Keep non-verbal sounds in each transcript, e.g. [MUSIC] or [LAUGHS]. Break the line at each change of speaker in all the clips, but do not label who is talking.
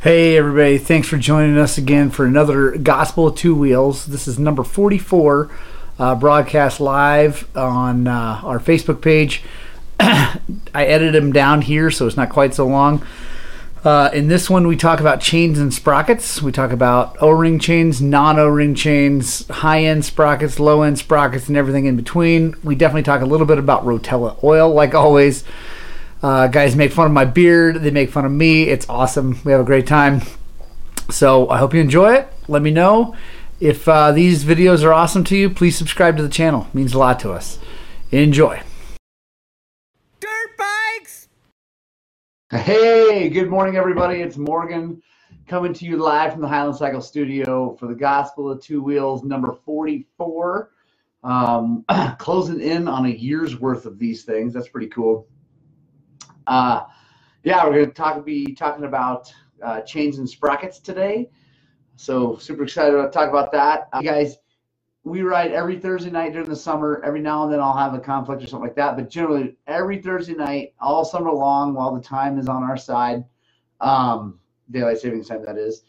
Hey, everybody. Thanks for joining us again for another Gospel of Two Wheels. This is number 44, uh, broadcast live on uh, our Facebook page. [CLEARS THROAT] I edited them down here, so it's not quite so long. Uh, in this one, we talk about chains and sprockets. We talk about O ring chains, non O ring chains, high end sprockets, low end sprockets, and everything in between. We definitely talk a little bit about Rotella oil, like always. Uh, guys make fun of my beard. They make fun of me. It's awesome. We have a great time. So I hope you enjoy it. Let me know if uh, these videos are awesome to you. Please subscribe to the channel. It means a lot to us. Enjoy.
Dirt bikes!
Hey, good morning, everybody. It's Morgan coming to you live from the Highland Cycle Studio for the Gospel of Two Wheels number 44. Um, [CLEARS THROAT] closing in on a year's worth of these things. That's pretty cool. Uh, yeah, we're going to talk be talking about uh, chains and sprockets today. So super excited to talk about that, uh, guys. We ride every Thursday night during the summer. Every now and then I'll have a conflict or something like that, but generally every Thursday night, all summer long, while the time is on our side, um, daylight savings time that is.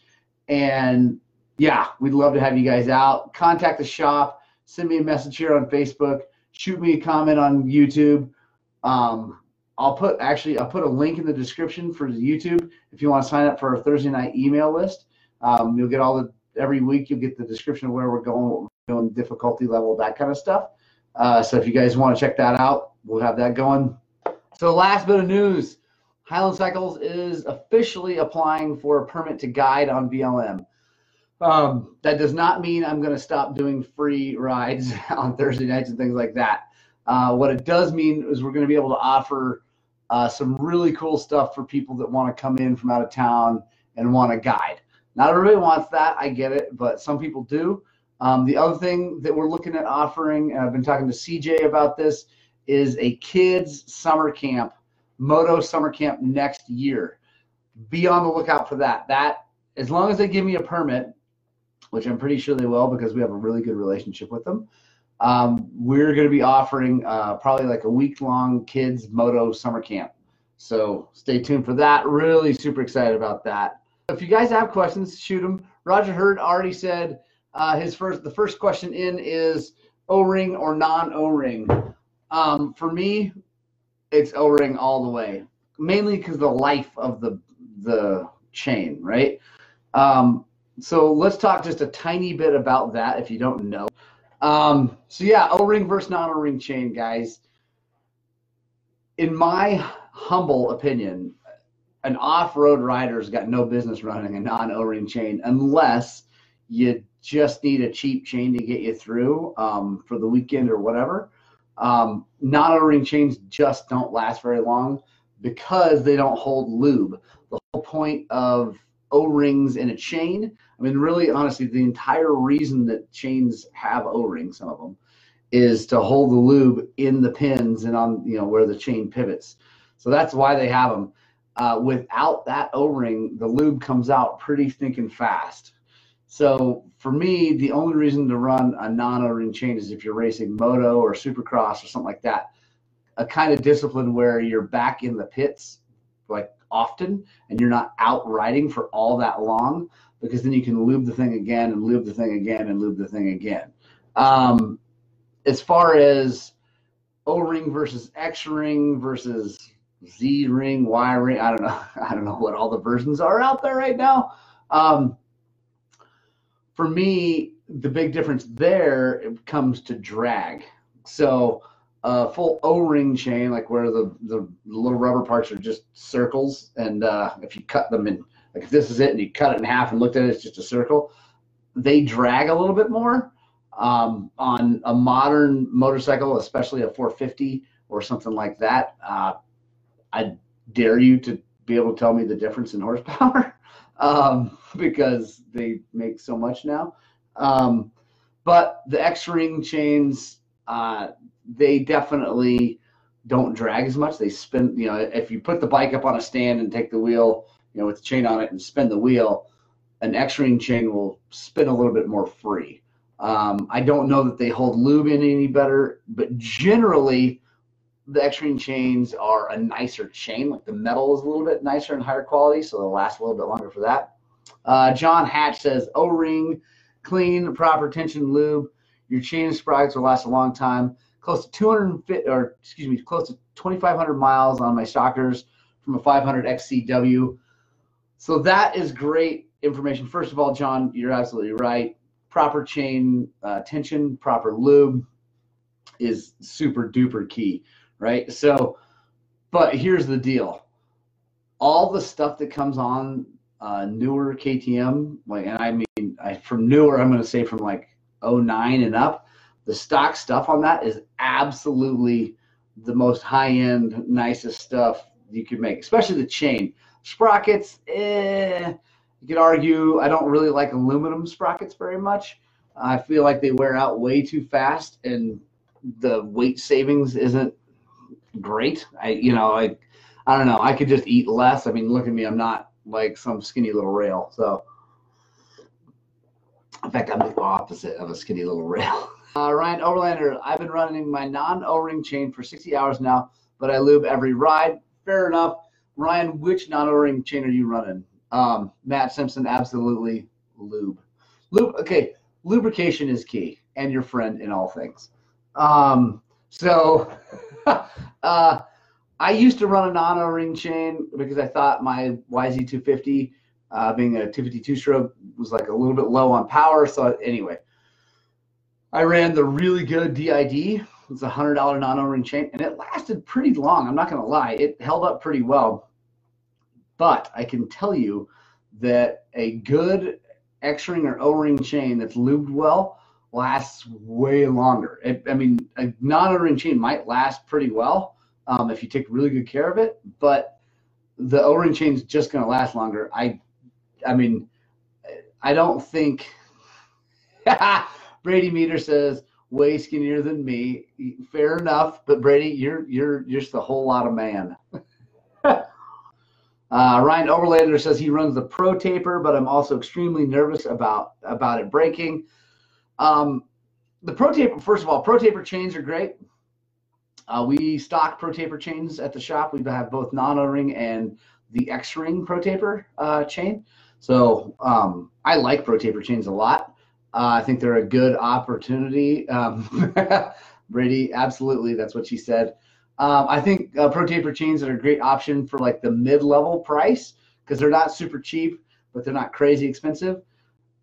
And yeah, we'd love to have you guys out. Contact the shop. Send me a message here on Facebook. Shoot me a comment on YouTube. Um, I'll put actually I'll put a link in the description for YouTube if you want to sign up for our Thursday night email list. Um, you'll get all the every week you'll get the description of where we're going, what we're doing, difficulty level, that kind of stuff. Uh, so if you guys want to check that out, we'll have that going. So last bit of news, Highland Cycles is officially applying for a permit to guide on BLM. Um, that does not mean I'm going to stop doing free rides [LAUGHS] on Thursday nights and things like that. Uh, what it does mean is we're going to be able to offer uh, some really cool stuff for people that want to come in from out of town and want a guide. Not everybody wants that, I get it, but some people do. Um, the other thing that we're looking at offering, and I've been talking to CJ about this, is a kids summer camp, Moto summer camp next year. Be on the lookout for that. That as long as they give me a permit, which I'm pretty sure they will because we have a really good relationship with them um, we're going to be offering uh, probably like a week long kids moto summer camp. So stay tuned for that. Really super excited about that. If you guys have questions, shoot them. Roger Hurd already said uh, his first. The first question in is O-ring or non O-ring. Um, for me, it's O-ring all the way. Mainly because the life of the the chain, right? Um, so let's talk just a tiny bit about that if you don't know. Um, so yeah, O-ring versus non-O-ring chain, guys. In my humble opinion, an off-road rider's got no business running a non-O-ring chain unless you just need a cheap chain to get you through um, for the weekend or whatever. Um, non-O-ring chains just don't last very long because they don't hold lube. The whole point of O-rings in a chain. I mean, really, honestly, the entire reason that chains have O-rings, some of them, is to hold the lube in the pins and on you know where the chain pivots. So that's why they have them. Uh, without that O-ring, the lube comes out pretty stinking fast. So for me, the only reason to run a non-O-ring chain is if you're racing moto or supercross or something like that. A kind of discipline where you're back in the pits, like often and you're not out riding for all that long because then you can lube the thing again and lube the thing again and lube the thing again. Um, as far as O ring versus X ring versus Z ring, Y ring, I don't know. [LAUGHS] I don't know what all the versions are out there right now. Um, for me, the big difference there comes to drag. So a full O-ring chain, like where the, the little rubber parts are just circles, and uh, if you cut them in, like if this is it, and you cut it in half and looked at it, it's just a circle. They drag a little bit more um, on a modern motorcycle, especially a 450 or something like that. Uh, I dare you to be able to tell me the difference in horsepower [LAUGHS] um, because they make so much now. Um, but the X-ring chains. Uh, they definitely don't drag as much. They spin, you know, if you put the bike up on a stand and take the wheel, you know, with the chain on it and spin the wheel, an X-ring chain will spin a little bit more free. Um, I don't know that they hold lube in any better, but generally the X-Ring chains are a nicer chain. Like the metal is a little bit nicer and higher quality, so they'll last a little bit longer for that. Uh, John Hatch says O-ring, clean, proper tension lube. Your chain and sprockets will last a long time. Close to 250, or excuse me, close to 2,500 miles on my Stockers from a 500 XCW. So that is great information. First of all, John, you're absolutely right. Proper chain uh, tension, proper lube is super duper key, right? So, but here's the deal all the stuff that comes on uh, newer KTM, like, and I mean, I, from newer, I'm going to say from like 09 and up, the stock stuff on that is absolutely the most high end, nicest stuff you could make, especially the chain. Sprockets, eh, you could argue I don't really like aluminum sprockets very much. I feel like they wear out way too fast and the weight savings isn't great. I, you know, I, I don't know. I could just eat less. I mean, look at me. I'm not like some skinny little rail. So, in fact, I'm the opposite of a skinny little rail. [LAUGHS] Uh, Ryan Overlander, I've been running my non O-ring chain for 60 hours now, but I lube every ride. Fair enough. Ryan, which non O-ring chain are you running? Um, Matt Simpson, absolutely lube. Lube. Okay, lubrication is key, and your friend in all things. Um, so, [LAUGHS] uh, I used to run a non O-ring chain because I thought my YZ250, uh, being a 252 stroke, was like a little bit low on power. So anyway, I ran the really good DID. It's a hundred dollar non O-ring chain, and it lasted pretty long. I'm not gonna lie, it held up pretty well. But I can tell you that a good X ring or O ring chain that's lubed well lasts way longer. It, I mean, a non O ring chain might last pretty well um, if you take really good care of it, but the O ring chain is just going to last longer. I, I mean, I don't think. [LAUGHS] Brady Meter says way skinnier than me. Fair enough, but Brady, you're you're you're just a whole lot of man. [LAUGHS] uh, Ryan Overlander says he runs the Pro Taper, but I'm also extremely nervous about about it breaking. Um, the Pro Taper, first of all, Pro Taper chains are great. Uh, we stock Pro Taper chains at the shop. We have both non O-ring and the X Ring Pro Taper uh, chain. So um, I like Pro Taper chains a lot. Uh, I think they're a good opportunity. Um, [LAUGHS] Brady, absolutely, that's what she said. Um, I think uh, Pro Taper chains are a great option for like the mid-level price because they're not super cheap, but they're not crazy expensive.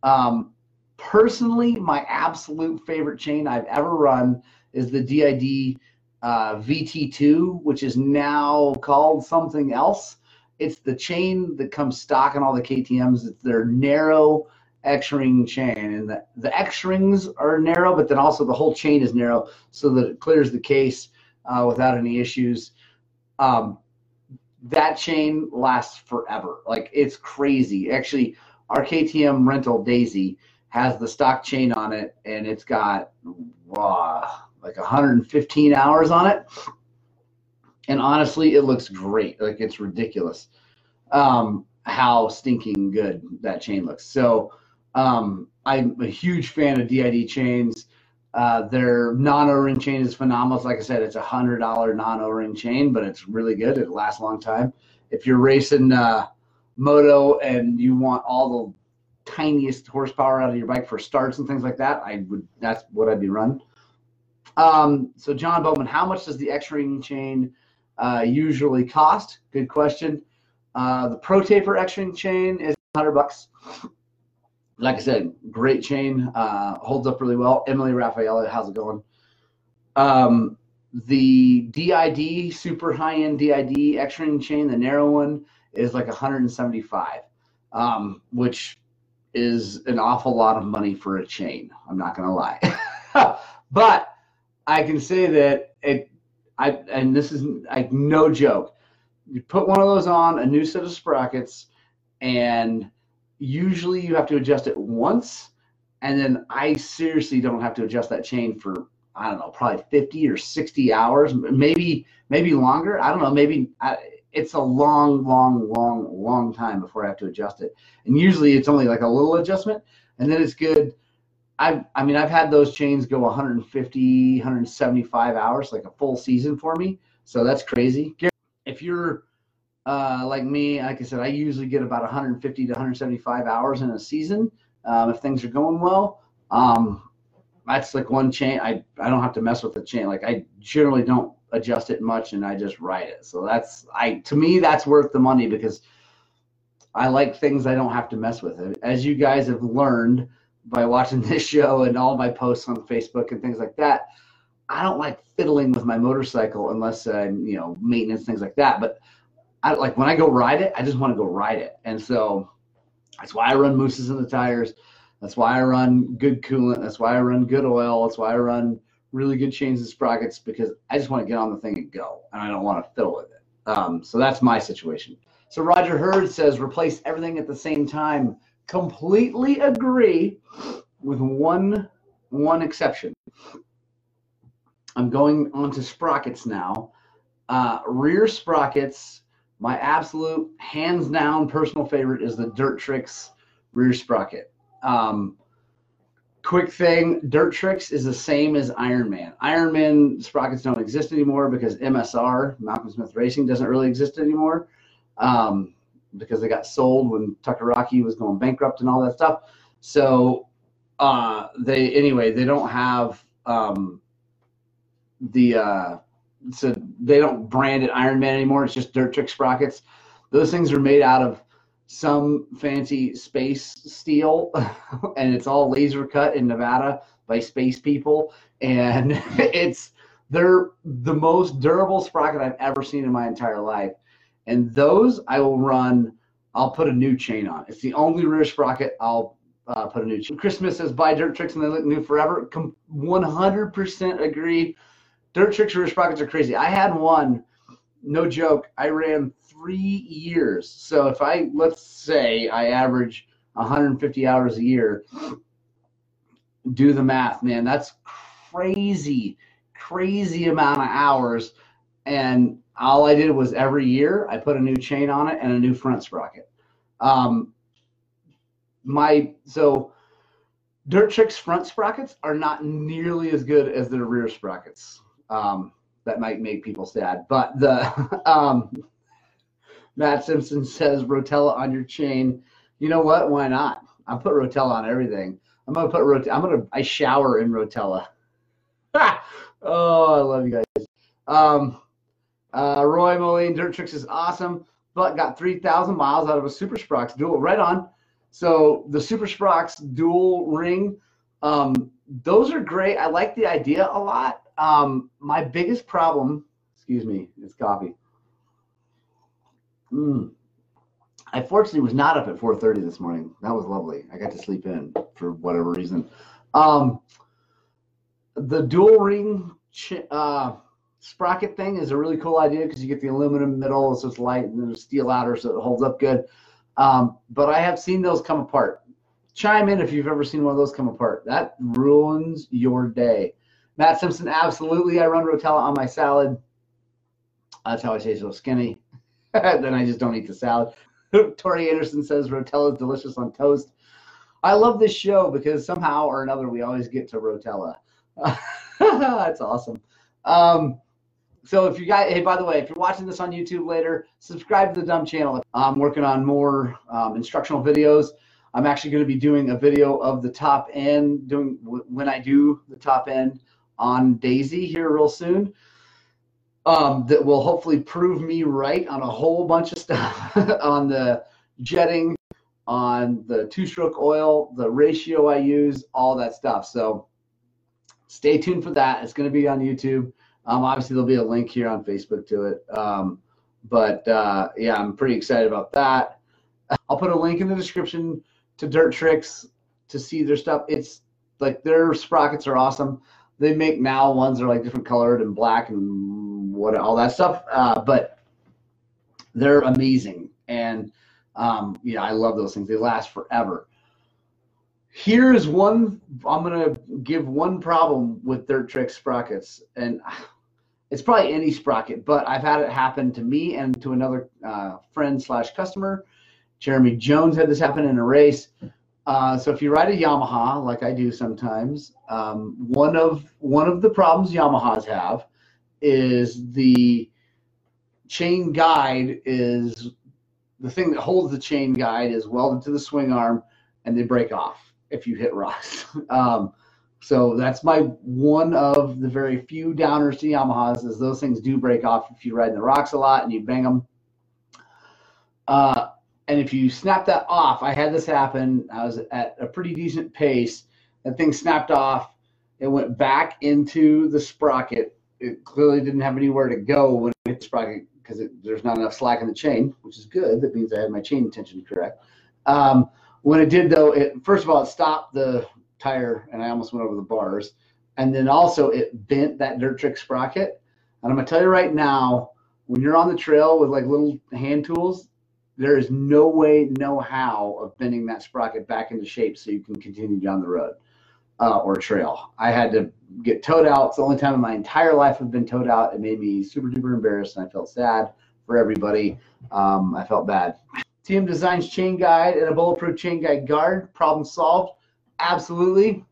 Um, personally, my absolute favorite chain I've ever run is the DID uh, VT2, which is now called something else. It's the chain that comes stock in all the KTM's. It's their narrow X-ring chain, and the, the X-rings are narrow, but then also the whole chain is narrow, so that it clears the case uh, without any issues. Um, that chain lasts forever. Like it's crazy. Actually, our KTM rental Daisy has the stock chain on it, and it's got wow, like 115 hours on it. And honestly, it looks great. Like it's ridiculous um, how stinking good that chain looks. So um, I'm a huge fan of DID chains. Uh, their non O-ring chain is phenomenal. Like I said, it's a hundred dollar non O-ring chain, but it's really good. It lasts a long time. If you're racing uh, moto and you want all the tiniest horsepower out of your bike for starts and things like that, I would. That's what I'd be running. Um, so John Bowman, how much does the X-ring chain uh, usually cost? Good question. Uh, the Pro Taper X-ring chain is 100 bucks like I said, great chain, uh, holds up really well. Emily Raffaella, how's it going? Um, the DID, super high end DID X ring chain, the narrow one, is like 175, um, which is an awful lot of money for a chain. I'm not gonna lie, [LAUGHS] but I can say that it. I and this is like no joke. You put one of those on, a new set of sprockets, and usually you have to adjust it once and then i seriously don't have to adjust that chain for i don't know probably 50 or 60 hours maybe maybe longer i don't know maybe I, it's a long long long long time before i have to adjust it and usually it's only like a little adjustment and then it's good i i mean i've had those chains go 150 175 hours like a full season for me So that's crazy. If you're uh, like me, like I said, I usually get about 150 to 175 hours in a season um, if things are going well. Um, that's like one chain. I, I don't have to mess with the chain. Like I generally don't adjust it much and I just ride it. So that's I to me that's worth the money because I like things I don't have to mess with. As you guys have learned by watching [LAUGHS] this show and all my posts on Facebook and things like that, I don't like fiddling with my motorcycle unless I'm, you know, maintenance things like that. But I like when I go ride it, I just want to go ride it. And so that's why I run mousses in the tires. That's why I run good coolant. That's why I run good oil. That's why I run really good chains and sprockets because I just want to get on the thing and go, and I don't want to fiddle with it. Um, so that's my situation. So Roger Hurd says replace everything at the same time. Completely agree, with one one exception. I'm going on to sprockets now. Uh, rear sprockets. My absolute hands down personal favorite is the Dirt Tricks rear sprocket. Um, quick thing dirt tricks is the same as ironman ironman sprockets don't exist anymore because msr malcolm smith racing doesn't really exist anymore um, because they got sold when Tucker Rocky was going bankrupt and all that stuff so uh, they anyway they don't have um, the uh, so they don't brand it Iron Man anymore. It's just dirt trick sprockets. Those things are made out of some fancy space steel [LAUGHS] and it's all laser cut in Nevada by space people. And [LAUGHS] it's they're the most durable sprocket I've ever seen in my entire life. And those I will run I'll put a new chain on. It's the only rear sprocket I'll uh, put a new chain. Christmas says buy dirt tricks and they look new forever. 100% agree dirt tricks rear sprockets are crazy I had one no joke I ran three years. So if I let's say I average 150 hours a year, do the math, man. That's crazy, crazy amount of hours. And all I did was every year I put a new chain on it and a new front sprocket. Um, my so Dirt Tricks front sprockets are not nearly as good as their rear sprockets. Um, that might make people sad, but the [LAUGHS] um, Matt Simpson says Rotella on your chain. You know what? Why not? I'll put Rotella on everything. I'm gonna put Rotella. I'm gonna. I shower in Rotella. [LAUGHS] oh, I love you guys. Um, uh, Roy Moline Dirt Tricks is awesome, but got 3,000 miles out of a Super Sprox dual. Right on. So the Super Sprox dual ring, um, those are great. I like the idea a lot. Um, my biggest problem, excuse me, it's coffee. Mm. I fortunately was not up at 4:30 this morning. That was lovely. I got to sleep in for whatever reason. Um, the dual ring uh, sprocket thing is a really cool idea because you get the aluminum middle, so it's light, and there's steel outer, so it holds up good. Um, but I have seen those come apart. Chime in if you've ever seen one of those come apart. That ruins your day. Matt Simpson, absolutely. I run Rotella on my salad. That's how I stay so skinny. [LAUGHS] then I just don't eat the salad. [LAUGHS] Tori Anderson says Rotella is delicious on toast. I love this show because somehow or another we always get to Rotella. [LAUGHS] That's awesome. Um, so if you guys, hey, by the way, if you're watching this on YouTube later, subscribe to the Dumb channel. I'm working on more um, instructional videos. I'm actually going to be doing a video of the top end, doing when I do the top end on Daisy here real soon um, that will hopefully prove me right on a whole bunch of stuff [LAUGHS] on the jetting, on the two stroke oil, the ratio I use, all that stuff. So stay tuned for that. It's going to be on YouTube. Um, obviously, there'll be a link here on Facebook to it. Um, but uh, yeah, I'm pretty excited about that. I'll put a link in the description to Dirt Tricks to see their stuff. It's like their sprockets are awesome. They make now ones that are like different colored and black and what all that stuff. Uh, but they're amazing, and um, yeah, I love those things. They last forever. Here's one. I'm gonna give one problem with Dirt Trick sprockets, and [SIGHS] it's probably any sprocket, but I've had it happen to me and to another uh, friend slash customer. Jeremy Jones had this happen in a race. Uh, so if you ride a Yamaha, like I do sometimes, um, one of one of the problems Yamahas have is the chain guide is the thing that holds the chain guide is welded to the swing arm and they break off if you hit rocks. [LAUGHS] Um, so that's my one of the very few downers to Yamahas is those things do break off if you ride in the rocks a lot and you bang them. Uh, and if you snap that off, I had this happen. I was at a pretty decent pace. That thing snapped off. It went back into the sprocket. It clearly didn't have anywhere to go when it hit the sprocket because there's not enough slack in the chain, which is good. That means I had my chain tension correct. Um, when it did, though, it first of all it stopped the tire, and I almost went over the bars, and then also it bent that dirt trick sprocket. And I'm gonna tell you right now, when you're on the trail with like little hand tools, there is no way, no how of bending that sprocket back into shape so you can continue down the road uh, or trail. I had to get towed out. It's the only time in my entire life I've been towed out. It made me super duper embarrassed and I felt sad for everybody. Um, I felt bad. TM Designs chain guide and a bulletproof chain guide guard. Problem solved. Absolutely.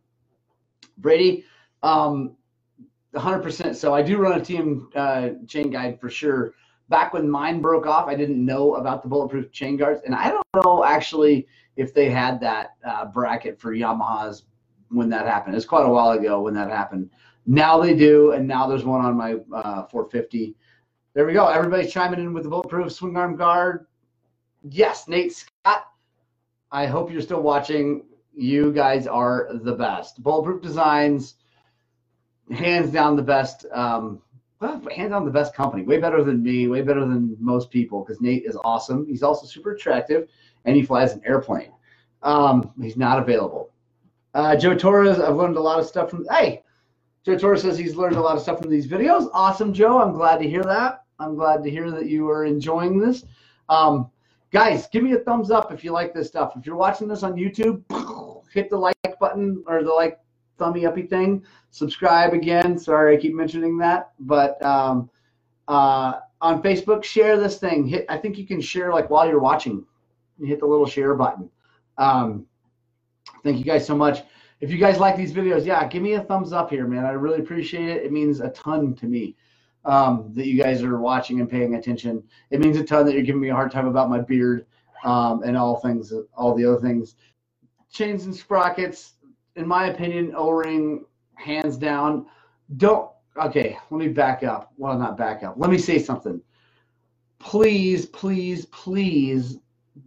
Brady, um, 100%. So I do run a TM uh, chain guide for sure. Back when mine broke off, I didn't know about the bulletproof chain guards. And I don't know actually if they had that uh, bracket for Yamahas when that happened. It's quite a while ago when that happened. Now they do, and now there's one on my uh, 450. There we go. Everybody's chiming in with the bulletproof swing arm guard. Yes, Nate Scott. I hope you're still watching. You guys are the best. Bulletproof Designs, hands down the best. Um, hands down the best company. Way better than me. Way better than most people because Nate is awesome. He's also super attractive, and he flies an airplane. Um, he's not available. Uh, Joe Torres, I've learned a lot of stuff from. Hey, Joe Torres says he's learned a lot of stuff from these videos. Awesome, Joe. I'm glad to hear that. I'm glad to hear that you are enjoying this. Um, guys, give me a thumbs up if you like this stuff. If you're watching this on YouTube, [LAUGHS] hit the like button or the like thummy uppy thing. Subscribe again. Sorry, I keep mentioning that, but um, uh, on Facebook, share this thing. Hit. I think you can share like while you're watching. You hit the little share button. Um, Thank you guys so much. If you guys like these videos, yeah, give me a thumbs up here, man. I really appreciate it. It means a ton to me um, that you guys are watching and paying attention. It means a ton that you're giving me a hard time about my beard um, and all things, all the other things. Chains and sprockets, in my opinion, O-ring, hands down. Don't. Okay, let me back up. Well, not back up. Let me say something. Please, please, please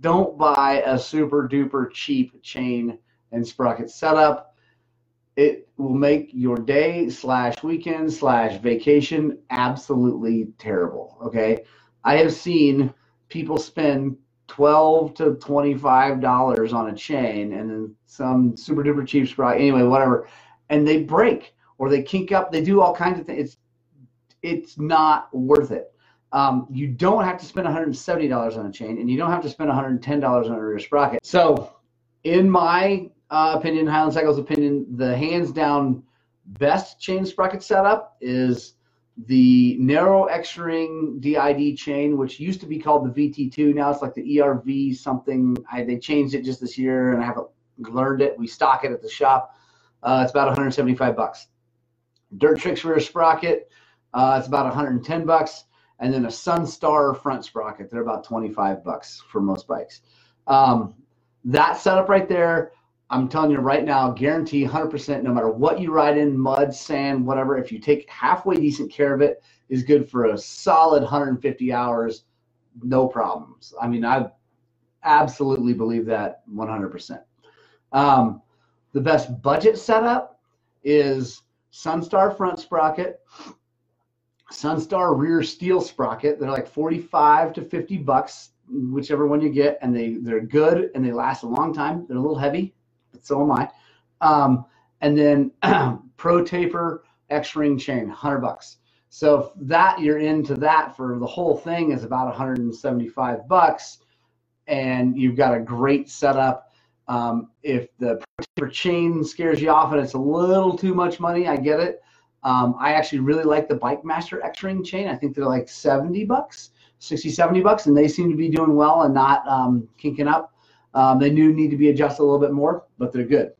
don't buy a super duper cheap chain and sprocket setup. It will make your day slash weekend slash vacation absolutely terrible. Okay. I have seen people spend 12 to 25 dollars on a chain and then some super duper cheap sprocket anyway whatever. And they break or they kink up. They do all kinds of things. It's it's not worth it. Um, you don't have to spend $170 on a chain and you don't have to spend $110 on a rear sprocket. So in my uh, opinion, Highland Cycle's opinion, the hands down best chain sprocket setup is the narrow X ring DID chain, which used to be called the VT2. Now it's like the ERV something. I, they changed it just this year, and I haven't learned it. We stock it at the shop. Uh, it's about 175 bucks. Dirt Tricks rear sprocket, uh, it's about 110 bucks, and then a Sunstar front sprocket. They're about 25 bucks for most bikes. Um, that setup right there I'm telling you right now, guarantee 100%, no matter what you ride in, mud, sand, whatever, if you take halfway decent care of it, is good for a solid 150 hours, no problems. I mean, I absolutely believe that 100%. Um, the best budget setup is Sunstar front sprocket, Sunstar rear steel sprocket. They're like 45 to 50 bucks, whichever one you get, and they they're good and they last a long time. They're a little heavy, but so am I. Um, and then [CLEARS THROAT] Pro Taper X Ring chain, 100 bucks. So that you're into that for the whole thing is about 175 bucks, and you've got a great setup. Um, if the Pro Taper chain scares you off and it's a little too much money, I get it. Um, I actually really like the Bike Master X Ring chain. I think they're like 70 bucks, 60, 70 bucks, and they seem to be doing well and not um, kinking up. Um, they do need to be adjusted a little bit more, but they're good.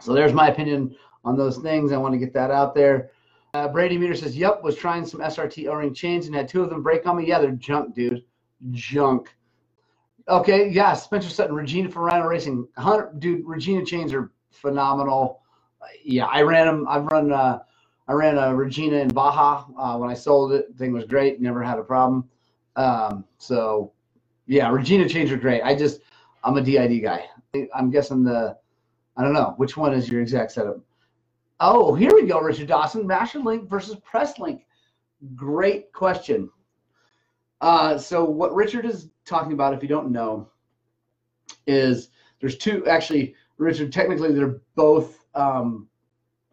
So there's my opinion on those things. I want to get that out there. Uh, Brady Meter says, "Yep, was trying some SRT O-ring chains and had two of them break on me. Yeah, they're junk, dude, junk." Okay, yeah, Spencer Sutton, Regina for Rhino Racing, dude. Regina chains are phenomenal. Yeah, I ran them. I've run. Uh, I ran a Regina in Baja uh, when I sold it. Thing was great. Never had a problem. Um, so, yeah, Regina chains are great. I just, I'm a DID guy. I'm guessing the, I don't know which one is your exact setup. Oh, here we go, Richard Dawson. Master Link versus Press Link. Great question. Uh, so what Richard is talking about, if you don't know, is there's two. Actually, Richard, technically they're both um,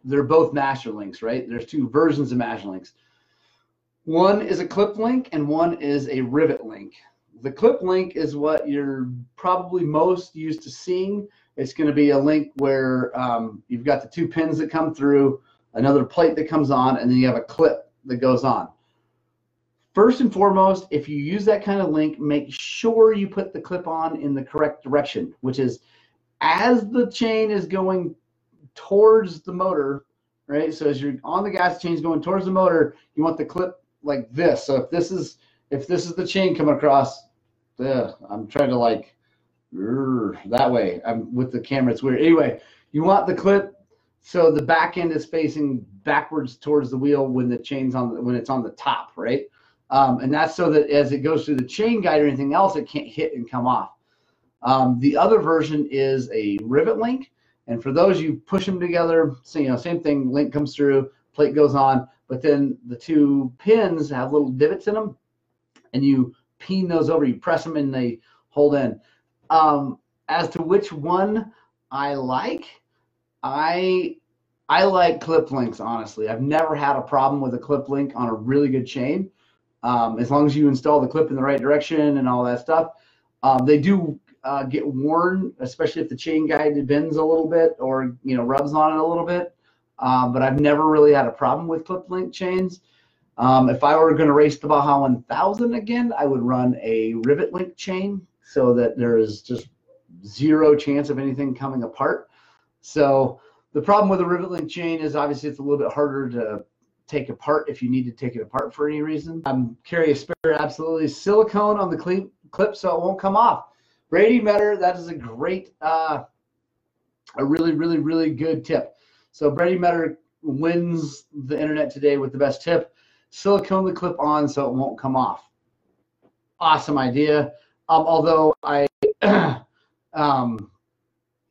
they're both master links, right? There's two versions of master links. One is a clip link and one is a rivet link. The clip link is what you're probably most used to seeing. It's going to be a link where um, you've got the two pins that come through, another plate that comes on, and then you have a clip that goes on. First and foremost, if you use that kind of link, make sure you put the clip on in the correct direction, which is as the chain is going towards the motor, right? So as you're on the gas chains going towards the motor, you want the clip like this. So if this is if this is the chain coming across, the I'm trying to like that way. I'm with the camera. It's weird. Anyway, you want the clip so the back end is facing backwards towards the wheel when the chain's on the, when it's on the top, right? Um, and that's so that as it goes through the chain guide or anything else, it can't hit and come off. Um, the other version is a rivet link, and for those you push them together, so you know same thing. Link comes through, plate goes on, but then the two pins have little divots in them, and you peen those over. You press them and they hold in. Um, as to which one I like, I I like clip links. Honestly, I've never had a problem with a clip link on a really good chain, um, as long as you install the clip in the right direction and all that stuff. Um, they do uh, get worn, especially if the chain guide bends a little bit or you know rubs on it a little bit. Um, but I've never really had a problem with clip link chains. Um, if I were going to race the Baja 1000 again, I would run a rivet link chain so that there is just zero chance of anything coming apart. So the problem with a rivet link chain is obviously it's a little bit harder to take apart if you need to take it apart for any reason. I'm carry a spare absolutely silicone on the clip, clip so it won't come off. Brady Metter, that is a great, uh, a really, really, really good tip. So Brady Metter wins the internet today with the best tip. Silicone the clip on so it won't come off. Awesome idea. Um, although I, [CLEARS THROAT] um,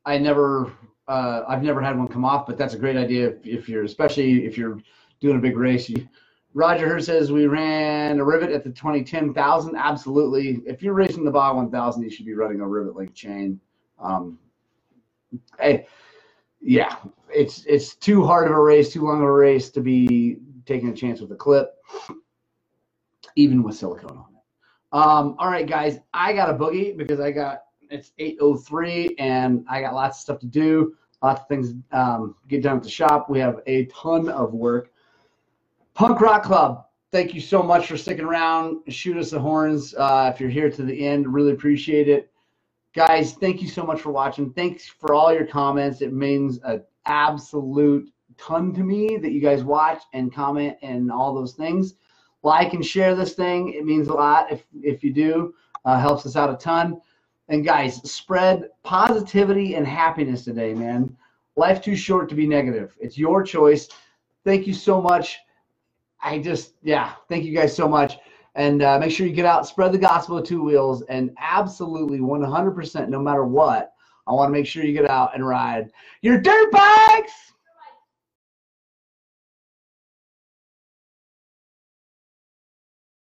I never, uh, I've never had one come off, but that's a great idea if, if you're, especially if you're doing a big race. You, Roger Hurd says we ran a rivet at the 2010,000. Absolutely. If you're racing the Baja 1000, you should be running a rivet link chain. Um, hey, yeah, it's it's too hard of a race, too long of a race to be taking a chance with a clip, even with silicone on. It. Um, all right, guys, I got a boogie because I got it's 8:03 and I got lots of stuff to do, lots of things um, get done at the shop. We have a ton of work. Punk Rock Club, thank you so much for sticking around. Shoot us the horns uh, if you're here to the end. Really appreciate it, guys. Thank you so much for watching. Thanks for all your comments. It means an absolute ton to me that you guys watch and comment and all those things like and share this thing. It means a lot if if you do. Uh, helps us out a ton. And guys, spread positivity and happiness today, man. Life too short to be negative. It's your choice. Thank you so much. I just yeah, thank you guys so much. And uh, make sure you get out, spread the gospel of two wheels, and absolutely 100%, no matter what, I want to make sure you get out and ride your dirt bikes.